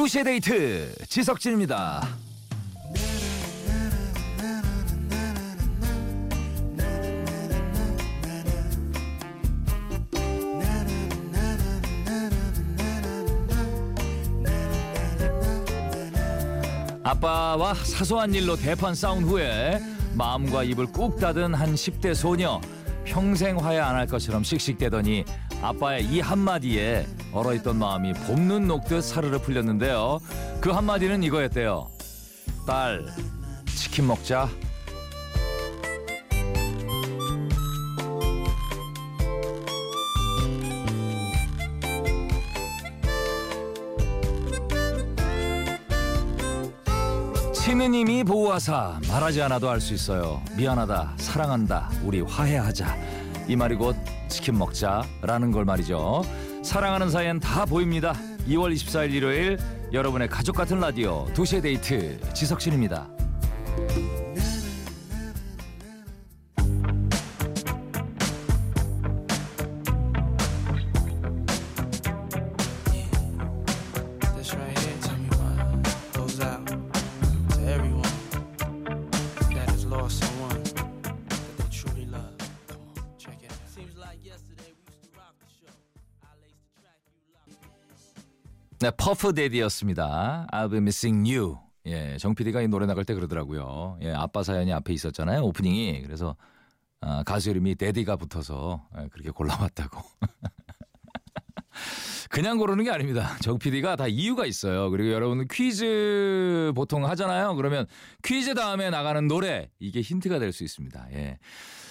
2시의 데이트 지석진입니다. 아빠와 사소한 일로 대판 싸운 후에 마음과 입을 꾹 닫은 한 10대 소녀 평생 화해 안 할 것처럼 씩씩대더니 아빠의 이 한마디에 얼어있던 마음이 봄눈 녹듯 사르르 풀렸는데요. 그 한마디는 이거였대요. 딸, 치킨 먹자. 치느님이 보호하사 말하지 않아도 알 수 있어요. 미안하다, 사랑한다, 우리 화해하자. 이 말이 곧 치킨 먹자라는 걸 말이죠. 사랑하는 사이엔 다 보입니다. 2월 24일 일요일 여러분의 가족 같은 라디오 도시의 데이트 지석진입니다. 네, 퍼프 대디였습니다. I'll be missing you. 예, 정 PD가 이 노래 나갈 때 그러더라고요. 예, 아빠 사연이 앞에 있었잖아요. 오프닝이. 그래서 아, 가수 이름이 Daddy가 붙어서 예, 그렇게 골라왔다고. 그냥 고르는 게 아닙니다. 정 PD가 다 이유가 있어요. 그리고 여러분 퀴즈 보통 하잖아요. 그러면 퀴즈 다음에 나가는 노래 이게 힌트가 될 수 있습니다. 예.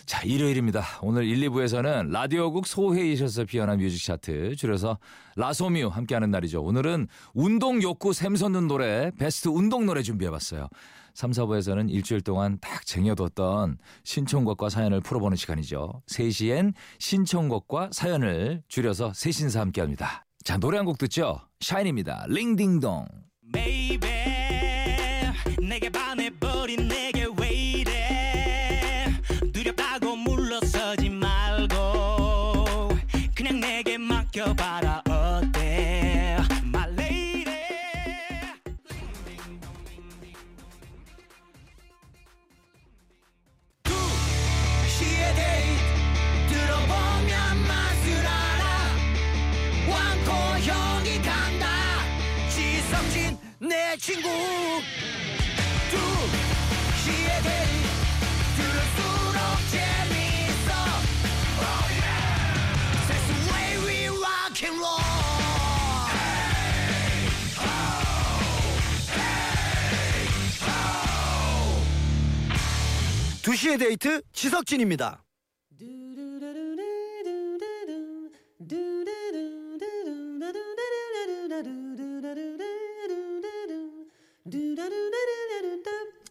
자, 일요일입니다. 오늘 1, 2부에서는 라디오국 소회의실에서 피어난 뮤직 차트 줄여서 라소뮤 함께하는 날이죠. 오늘은 운동 욕구 샘솟는 노래 베스트 운동 노래 준비해봤어요. 3, 4부에서는 일주일 동안 딱 쟁여뒀던 신청곡과 사연을 풀어보는 시간이죠. 3시엔 신청곡과 사연을 줄여서 세신사 함께합니다. 자, 노래 한 곡 듣죠? 샤인입니다. 링딩동. Baby, 2시에 데이트 지석진입니다.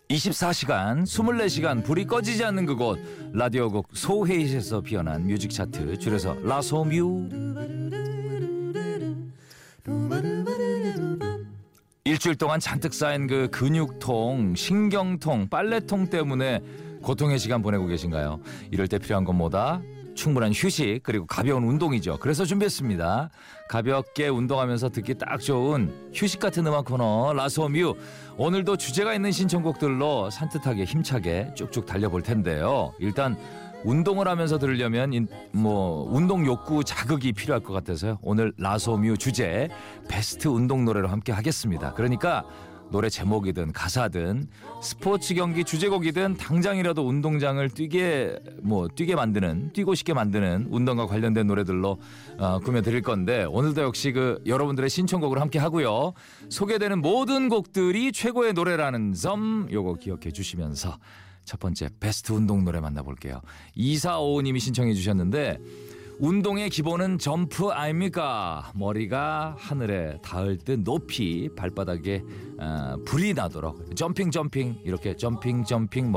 (24시간) (24시간) 불이 꺼지지 않는 그곳 라디오곡 소회의에서 피어난 뮤직 차트 줄여서 라소뮤 일주일 동안 잔뜩 쌓인 그 근육통 신경통 빨래통 때문에 고통의 시간 보내고 계신가요? 이럴 때 필요한 건 뭐다? 충분한 휴식 그리고 가벼운 운동이죠. 그래서 준비했습니다. 가볍게 운동하면서 듣기 딱 좋은 휴식 같은 음악 코너 라소뮤 오늘도 주제가 있는 신청곡들로 산뜻하게 힘차게 쭉쭉 달려볼 텐데요. 일단 운동을 하면서 들으려면 인- 뭐 운동 욕구 자극이 필요할 것 같아서요. 오늘 라소뮤 주제 베스트 운동 노래로 함께 하겠습니다. 그러니까 노래 제목이든 가사든 스포츠 경기 주제곡이든 당장이라도 운동장을 뛰게 뭐 뛰게 만드는 뛰고 싶게 만드는 운동과 관련된 노래들로 어, 꾸며 드릴 건데 오늘도 역시 그 여러분들의 신청곡을 함께 하고요. 소개되는 모든 곡들이 최고의 노래라는 점 요거 기억해 주시면서 첫 번째 베스트 운동 노래 만나볼게요. 2455님이 신청해 주셨는데 운동의 기본은 점프 아닙니까? 머리가 하늘에 닿을 듯 높이 발바닥에 어, 불이 나도록 점핑 점핑 이렇게 점핑 점핑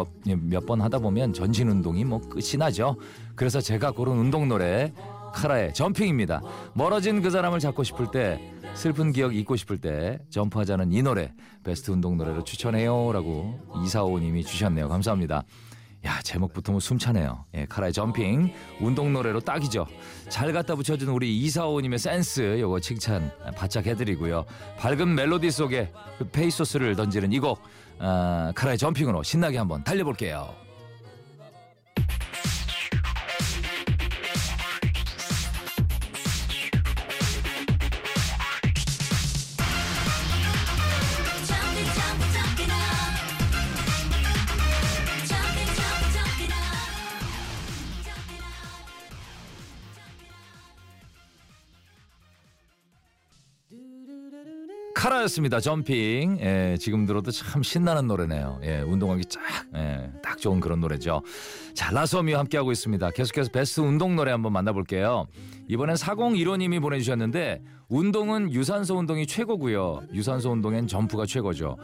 몇 번 하다 보면 전신 운동이 뭐 끝이 나죠. 그래서 제가 고른 운동 노래 카라의 점핑입니다. 멀어진 그 사람을 잡고 싶을 때 슬픈 기억 잊고 싶을 때 점프하자는 이 노래 베스트 운동 노래로 추천해요라고 이사오님이 주셨네요. 감사합니다. 야 제목부터 뭐 숨차네요. 예, 카라의 점핑 운동 노래로 딱이죠. 잘 갖다 붙여준 우리 이사오님의 센스 요거 칭찬 바짝 해드리고요. 밝은 멜로디 속에 그 페이소스를 던지는 이곡 아, 카라의 점핑으로 신나게 한번 달려볼게요. 카라였습니다. Jumping. 예, 지금 들어도 참 신나는 노래네요. 예, 운동하기 쫙, 예, 딱 좋은 그런 노래죠. 자, 라소뮤와 함께하고 있습니다. 계속해서 베스트 운동 노래 한번 만나볼게요. 이번엔 4015님이 보내주셨는데, 운동은 유산소 운동이 최고고요. 유산소 운동엔 점프가 최고죠.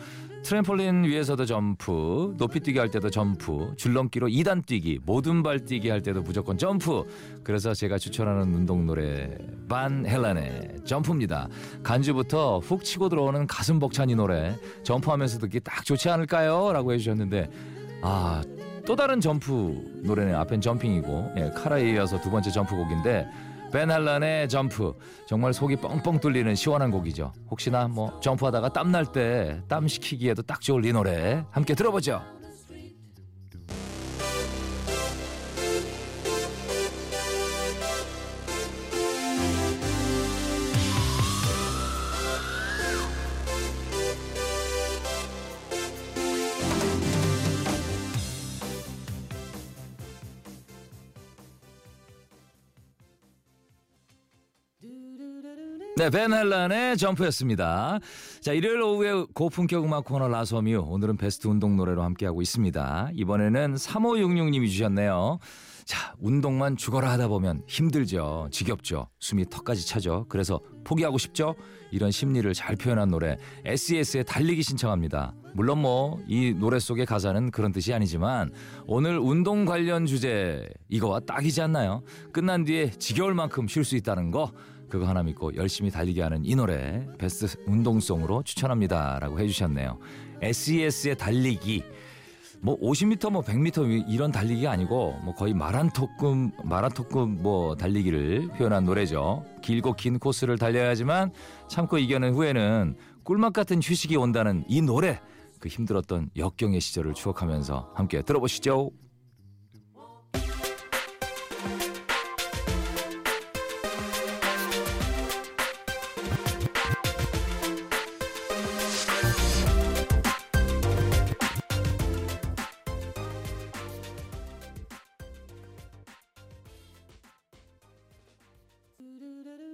트램폴린 위에서도 점프, 높이 뛰기 할 때도 점프, 줄넘기로 2단 뛰기, 모둠발 뛰기 할 때도 무조건 점프. 그래서 제가 추천하는 운동 노래 반 헬란의 점프입니다. 간주부터 훅 치고 들어오는 가슴 벅찬 이 노래 점프하면서 듣기 딱 좋지 않을까요? 라고 해주셨는데 아 또 다른 점프 노래네 앞엔 점핑이고 예, 카라에 이어서 두 번째 점프곡인데 벤 할란의 점프 정말 속이 뻥뻥 뚫리는 시원한 곡이죠. 혹시나 뭐 점프하다가 땀 날 때 땀 식히기에도 딱 좋을 이 노래 함께 들어보죠. 네, 벤 헬란의 점프였습니다. 자, 일요일 오후에 고품격 음악 코너 라서뮤. 오늘은 베스트 운동 노래로 함께하고 있습니다. 이번에는 3566님이 주셨네요. 자, 운동만 죽어라 하다 보면 힘들죠. 지겹죠. 숨이 턱까지 차죠. 그래서 포기하고 싶죠? 이런 심리를 잘 표현한 노래 SES의 달리기 신청합니다. 물론 뭐 이 노래 속의 가사는 그런 뜻이 아니지만 오늘 운동 관련 주제 이거와 딱이지 않나요? 끝난 뒤에 지겨울 만큼 쉴 수 있다는 거 그거 하나 믿고 열심히 달리게 하는 이 노래 베스트 운동송으로 추천합니다라고 해주셨네요. SES의 달리기 뭐 50m 뭐 100m 이런 달리기가 아니고 뭐 거의 마란토급 마라토급 뭐 달리기를 표현한 노래죠. 길고 긴 코스를 달려야지만 참고 이겨낸 후에는 꿀맛 같은 휴식이 온다는 이 노래 그 힘들었던 역경의 시절을 추억하면서 함께 들어보시죠.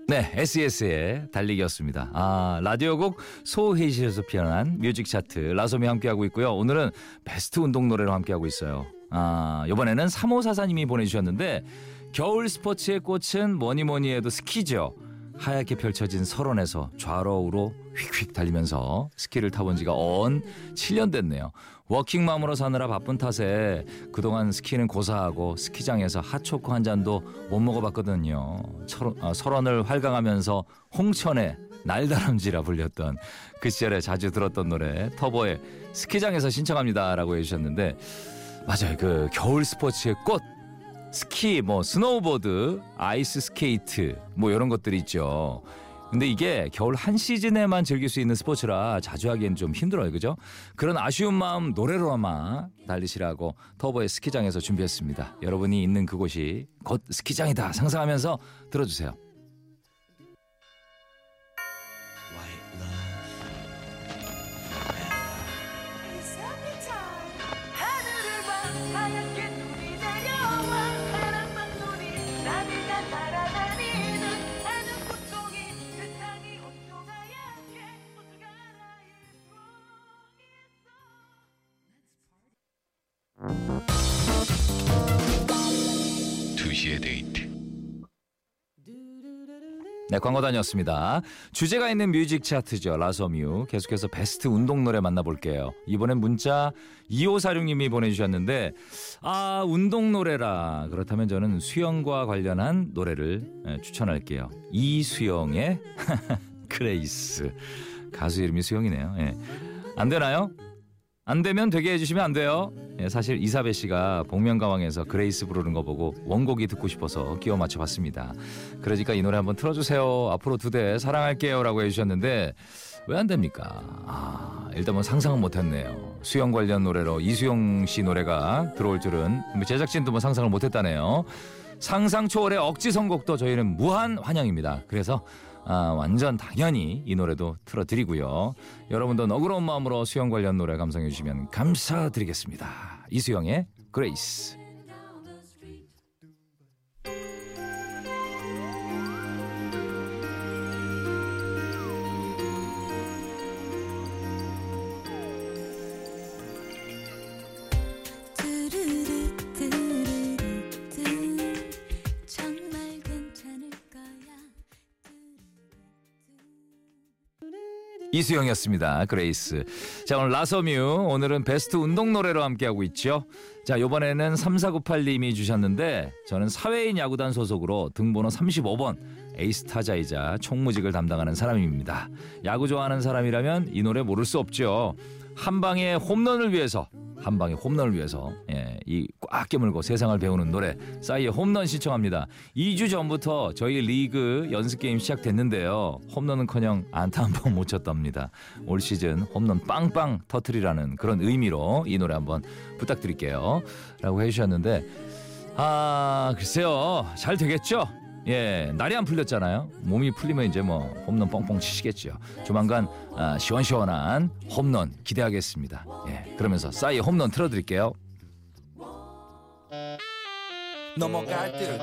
네, SES의 달리기였습니다. 아, 라디오국 소회의실에서 피어난 뮤직 차트 라소뮤 함께하고 있고요. 오늘은 베스트 운동 노래로 함께하고 있어요. 아, 이번에는 3544님이 보내주셨는데 겨울 스포츠의 꽃은 뭐니 뭐니 해도 스키죠. 하얗게 펼쳐진 설원에서 좌로우로 휙휙 달리면서 스키를 타본 지가 언 7년 됐네요. 워킹맘으로 사느라 바쁜 탓에 그동안 스키는 고사하고 스키장에서 핫초코 한 잔도 못 먹어봤거든요. 철, 아, 설원을 활강하면서 홍천의 날다람쥐라 불렸던 그 시절에 자주 들었던 노래 터보의 스키장에서 신청합니다라고 해주셨는데 맞아요. 그 겨울 스포츠의 꽃 스키, 뭐 스노우보드, 아이스 스케이트 뭐 이런 것들이 있죠. 근데 이게 겨울 한 시즌에만 즐길 수 있는 스포츠라 자주 하기엔 좀 힘들어요. 그죠? 그런 아쉬운 마음 노래로만 달리시라고 터보의 스키장에서 준비했습니다. 여러분이 있는 그곳이 곧 스키장이다 상상하면서 들어주세요. 2시의 데이트 네, 광고 다녀왔습니다. 주제가 있는 뮤직 차트죠. 라소뮤. 계속해서 베스트 운동 노래 만나볼게요. 이번엔 문자 2546님이 보내주셨는데, 아, 운동 노래라. 그렇다면 저는 수영과 관련한 노래를 예, 추천할게요. 이수영의 Grace. 가수 이름이 수영이네요. 예. 안 되나요? 안 되면 되게 해주시면 안 돼요. 예, 사실 이사배 씨가 복면가왕에서 Grace 부르는 거 보고 원곡이 듣고 싶어서 끼워 맞춰봤습니다. 그러니까 이 노래 한번 틀어주세요. 앞으로 두데 사랑할게요라고 해주셨는데 왜 안 됩니까? 아, 일단 뭐 상상은 못했네요. 수영 관련 노래로 이수영 씨 노래가 들어올 줄은 뭐 제작진도 뭐 상상을 못했다네요. 상상 초월의 억지 선곡도 저희는 무한 환영입니다. 그래서 아, 완전 당연히 이 노래도 틀어드리고요. 여러분도 너그러운 마음으로 수영 관련 노래 감상해 주시면 감사드리겠습니다. 이수영의 Grace. 이수영이었습니다. Grace. 자, 오늘 라소뮤. 오늘은 베스트 운동 노래로 함께하고 있죠. 자, 요번에는 3498님이 주셨는데, 저는 사회인 야구단 소속으로 등번호 35번 에이스 타자이자 총무직을 담당하는 사람입니다. 야구 좋아하는 사람이라면 이 노래 모를 수 없죠. 한 방의 홈런을 위해서, 한 방의 홈런을 위해서, 예, 이꽉 깨물고 세상을 배우는 노래, 싸이의 홈런 신청합니다. 2주 전부터 저희 리그 연습 게임 시작됐는데요. 홈런은커녕 안타 한 번 못 쳤답니다. 올 시즌 홈런 빵빵 터트리라는 그런 의미로 이 노래 한번 부탁드릴게요. 라고 해주셨는데, 아, 글쎄요. 잘 되겠죠? 예, 날이 안 풀렸잖아요. 몸이 풀리면 이제 뭐 홈런 뻥뻥 치시겠죠. 조만간 아, 시원시원한 홈런 기대하겠습니다. 예, 그러면서 싸이의 홈런 틀어드릴게요. 넘어갈 듯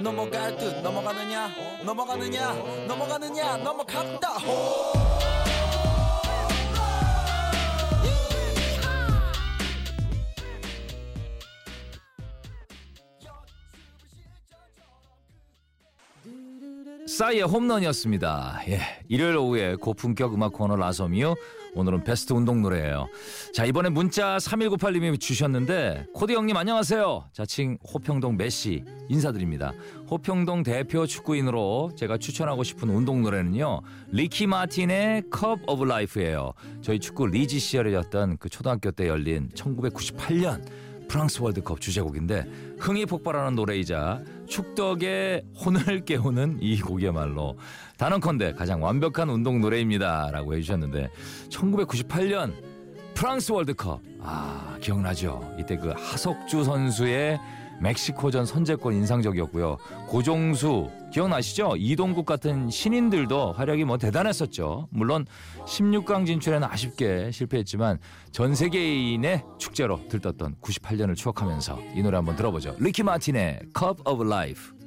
넘어갈 듯 넘어가느냐 넘어가느냐 넘어가느냐 넘어간다 싸이의 홈런이었습니다. 예, 일요일 오후에 고품격 음악 코너 라섬이요. 오늘은 베스트 운동 노래예요. 자, 이번에 문자 3198님이 주셨는데 코디 형님 안녕하세요. 자칭 호평동 메시 인사드립니다. 호평동 대표 축구인으로 제가 추천하고 싶은 운동 노래는요. 리키 마틴의 Cup of Life예요. 저희 축구 리즈 시절이었던 그 초등학교 때 열린 1998년 프랑스 월드컵 주제곡인데 흥이 폭발하는 노래이자 축덕의 혼을 깨우는 이 곡이야말로. 단언컨대 가장 완벽한 운동 노래입니다. 라고 해주셨는데 1998년 프랑스 월드컵. 아 기억나죠? 이때 그 하석주 선수의 멕시코전 선제권 인상적이었고요. 고종수 기억나시죠? 이동국 같은 신인들도 활약이 뭐 대단했었죠. 물론 16강 진출에는 아쉽게 실패했지만 전 세계인의 축제로 들떴던 98년을 추억하면서 이 노래 한번 들어보죠. 리키 마틴의 Cup of Life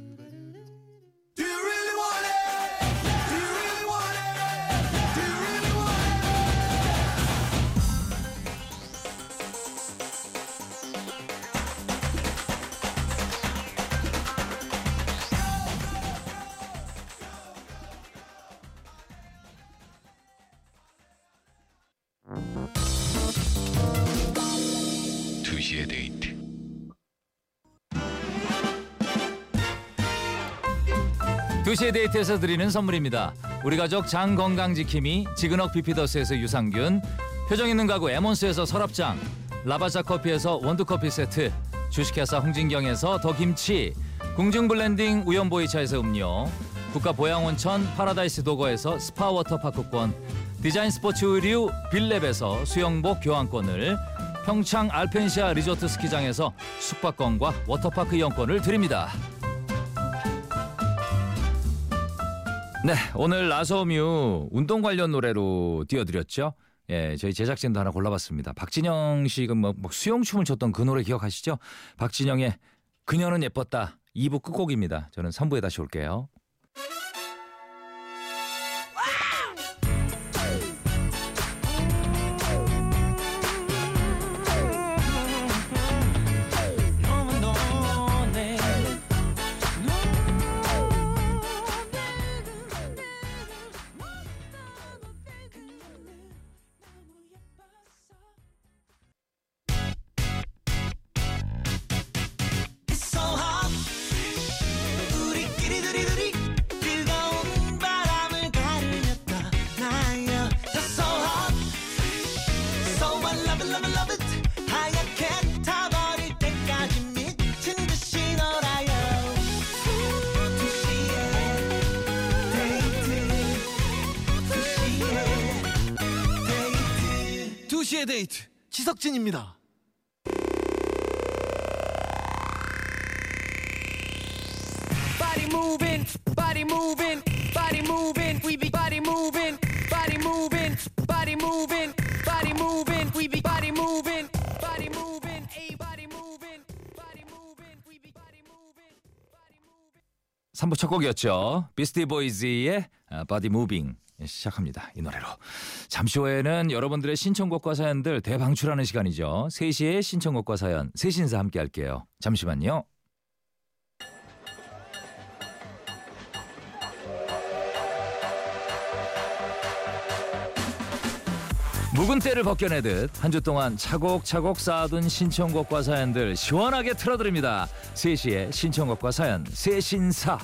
2시의 데이트 두시의 데이트에서 드리는 선물입니다. 우리 가족 장건강지킴이 지그넉 비피더스에서 유산균 표정 있는 가구 에몬스에서 서랍장 라바자 커피에서 원두커피 세트 주식회사 홍진경에서 더김치 궁중블렌딩 우연보이차에서 음료 국가보양원천 파라다이스 도거에서 스파워터파크권 디자인 스포츠 의류 빌랩에서 수영복 교환권을 평창 알펜시아 리조트 스키장에서 숙박권과 워터파크 이용권을 드립니다. 네, 오늘 라서뮤 운동 관련 노래로 띄워드렸죠. 예, 저희 제작진도 하나 골라봤습니다. 박진영 씨가 뭐, 뭐 수영춤을 췄던 그 노래 기억하시죠? 박진영의 그녀는 예뻤다. 2부 끝곡입니다. 저는 3부에 다시 올게요. 2시의 데이트 지석진입니다. body moving, body moving, body moving. We be body moving, body moving, body moving, body moving. We be body moving, body moving, a body moving, body moving. We be body moving, body moving. 3부 첫 곡이었죠. 비스티 보이즈의 Body moving 시작합니다. 이 노래로. 잠시 후에는 여러분들의 신청곡과 사연들 대방출하는 시간이죠. 3시에 신청곡과 사연, 세신사 함께 할게요. 잠시만요. 묵은 때를 벗겨내듯 한 주 동안 차곡차곡 쌓아둔 신청곡과 사연들 시원하게 틀어드립니다. 3시에 신청곡과 사연, 세신사.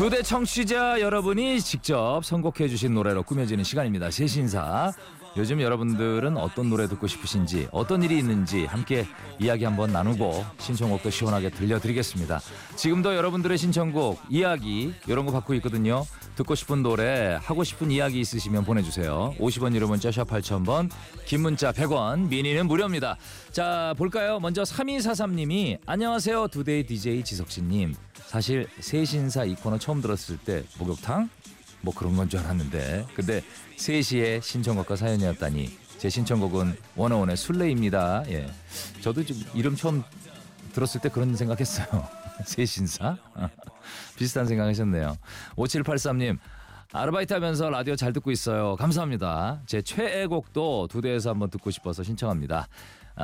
두 대 청취자 여러분이 직접 선곡해 주신 노래로 꾸며지는 시간입니다. 세신사. 요즘 여러분들은 어떤 노래 듣고 싶으신지 어떤 일이 있는지 함께 이야기 한번 나누고 신청곡도 시원하게 들려드리겠습니다. 지금도 여러분들의 신청곡 이야기 이런 거 받고 있거든요. 듣고 싶은 노래 하고 싶은 이야기 있으시면 보내주세요. 50원 유료 문자 샵 8000번 긴 문자 100원 미니는 무료입니다. 자 볼까요? 먼저 3243님이 안녕하세요 두데이 DJ 지석진님 사실 세신사 이 코너 처음 들었을 때 목욕탕 뭐 그런 건 줄 알았는데 근데 3시에 신청곡과 사연이었다니 제 신청곡은 원어원의 술래입니다. 예. 저도 좀 이름 처음 들었을 때 그런 생각했어요. 세신사? 비슷한 생각하셨네요. 5783님 아르바이트 하면서 라디오 잘 듣고 있어요. 감사합니다. 제 최애곡도 두 대에서 한번 듣고 싶어서 신청합니다.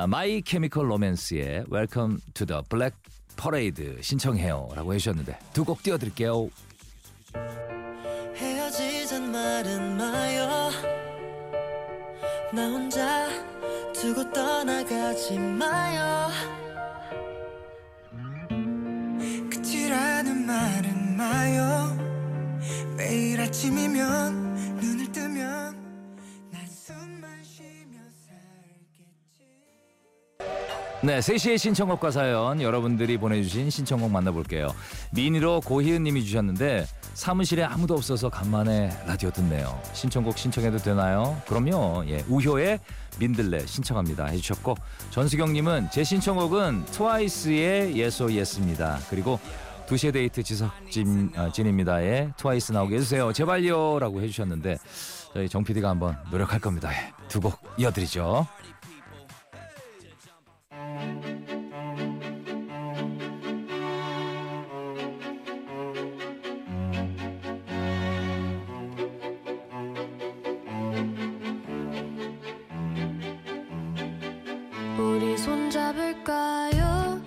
My Chemical Romance의 Welcome to the Black Parade 신청해요 라고 해주셨는데 두 곡 띄워드릴게요. 헤어지잔 말은 마요. 나 혼자 두고 떠나가지 마요. 끝이라는 말은 마요. 매일 아침이면 네, 3시의 신청곡과 사연 여러분들이 보내주신 신청곡 만나볼게요. 미니로 고희은 님이 주셨는데 사무실에 아무도 없어서 간만에 라디오 듣네요. 신청곡 신청해도 되나요? 그럼요. 예, 우효의 민들레 신청합니다 해주셨고 전수경 님은 제 신청곡은 트와이스의 Yes or Yes입니다. 그리고 2시의 데이트 지석진 어, 진입니다의 트와이스 나오게 해주세요. 제발요 라고 해주셨는데 저희 정 PD가 한번 노력할 겁니다. 예, 두곡 이어드리죠. 손잡을까요?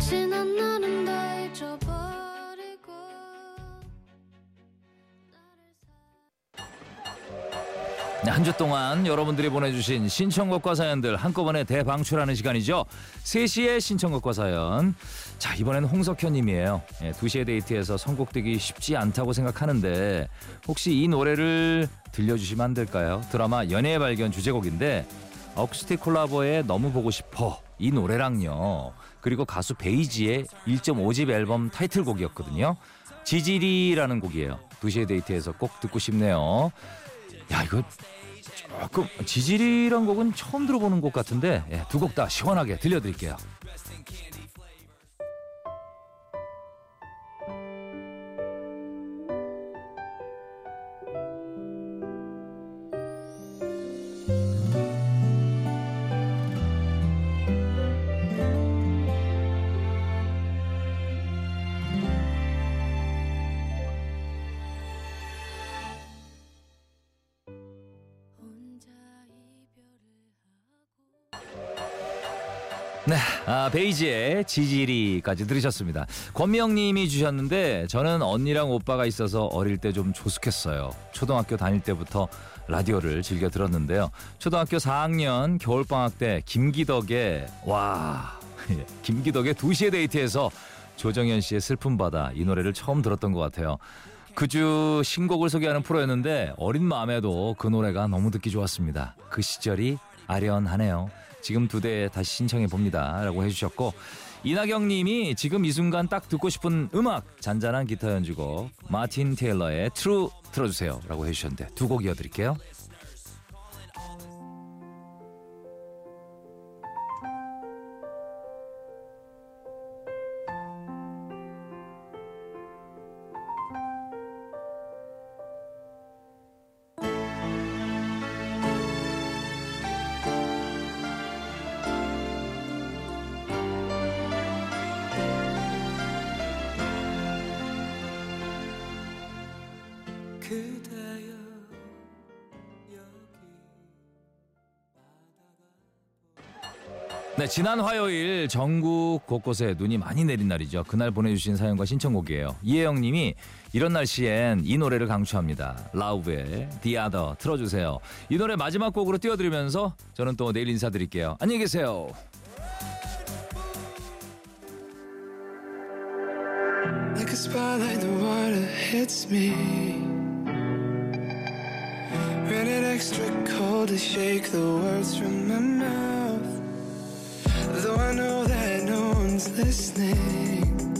지난 날은 다 잊어버리고 네, 한주 동안 여러분들이 보내주신 신청곡과 사연들 한꺼번에 대방출하는 시간이죠. 3시에 신청곡과 사연. 자, 이번에는 홍석현 님이에요. 예, 2시에 데이트에서 선곡되기 쉽지 않다고 생각하는데 혹시 이 노래를 들려주시면 안 될까요? 드라마 연애의 발견 주제곡인데 어쿠스틱 콜라보의 너무 보고 싶어 이 노래랑요. 그리고 가수 베이지의 1.5집 앨범 타이틀곡이었거든요. 지지리라는 곡이에요. 2시에 데이트에서 꼭 듣고 싶네요. 야 이거 조금 지질이란 곡은 처음 들어보는 곡 같은데 예, 두곡 다 시원하게 들려드릴게요. 네, 아, 베이지의 지지리까지 들으셨습니다. 권미영님이 주셨는데 저는 언니랑 오빠가 있어서 어릴 때 좀 조숙했어요. 초등학교 다닐 때부터 라디오를 즐겨 들었는데요. 초등학교 4학년 겨울 방학 때 김기덕의 와 예, 김기덕의 2시에 데이트에서 조정현 씨의 슬픔 바다 이 노래를 처음 들었던 것 같아요. 그주 신곡을 소개하는 프로였는데 어린 마음에도 그 노래가 너무 듣기 좋았습니다. 그 시절이 아련하네요. 지금 두 대 다시 신청해 봅니다. 라고 해주셨고 이나경님이 지금 이 순간 딱 듣고 싶은 음악 잔잔한 기타 연주곡 마틴 테일러의 트루 틀어주세요라고 해주셨는데 두 곡 이어드릴게요. 네, 지난 화요일 전국 곳곳에 눈이 많이 내린 날이죠. 그날 보내주신 사연과 신청곡이에요. 이혜영님이 이런 날씨엔 이 노래를 강추합니다. 라우브의 The Other 틀어주세요. 이 노래 마지막 곡으로 띄워드리면서 저는 또 내일 인사드릴게요. 안녕히 계세요. Like a spotlight, the water hits me. Rated extra cold to shake the words from my mouth. Though I know that no one's listening.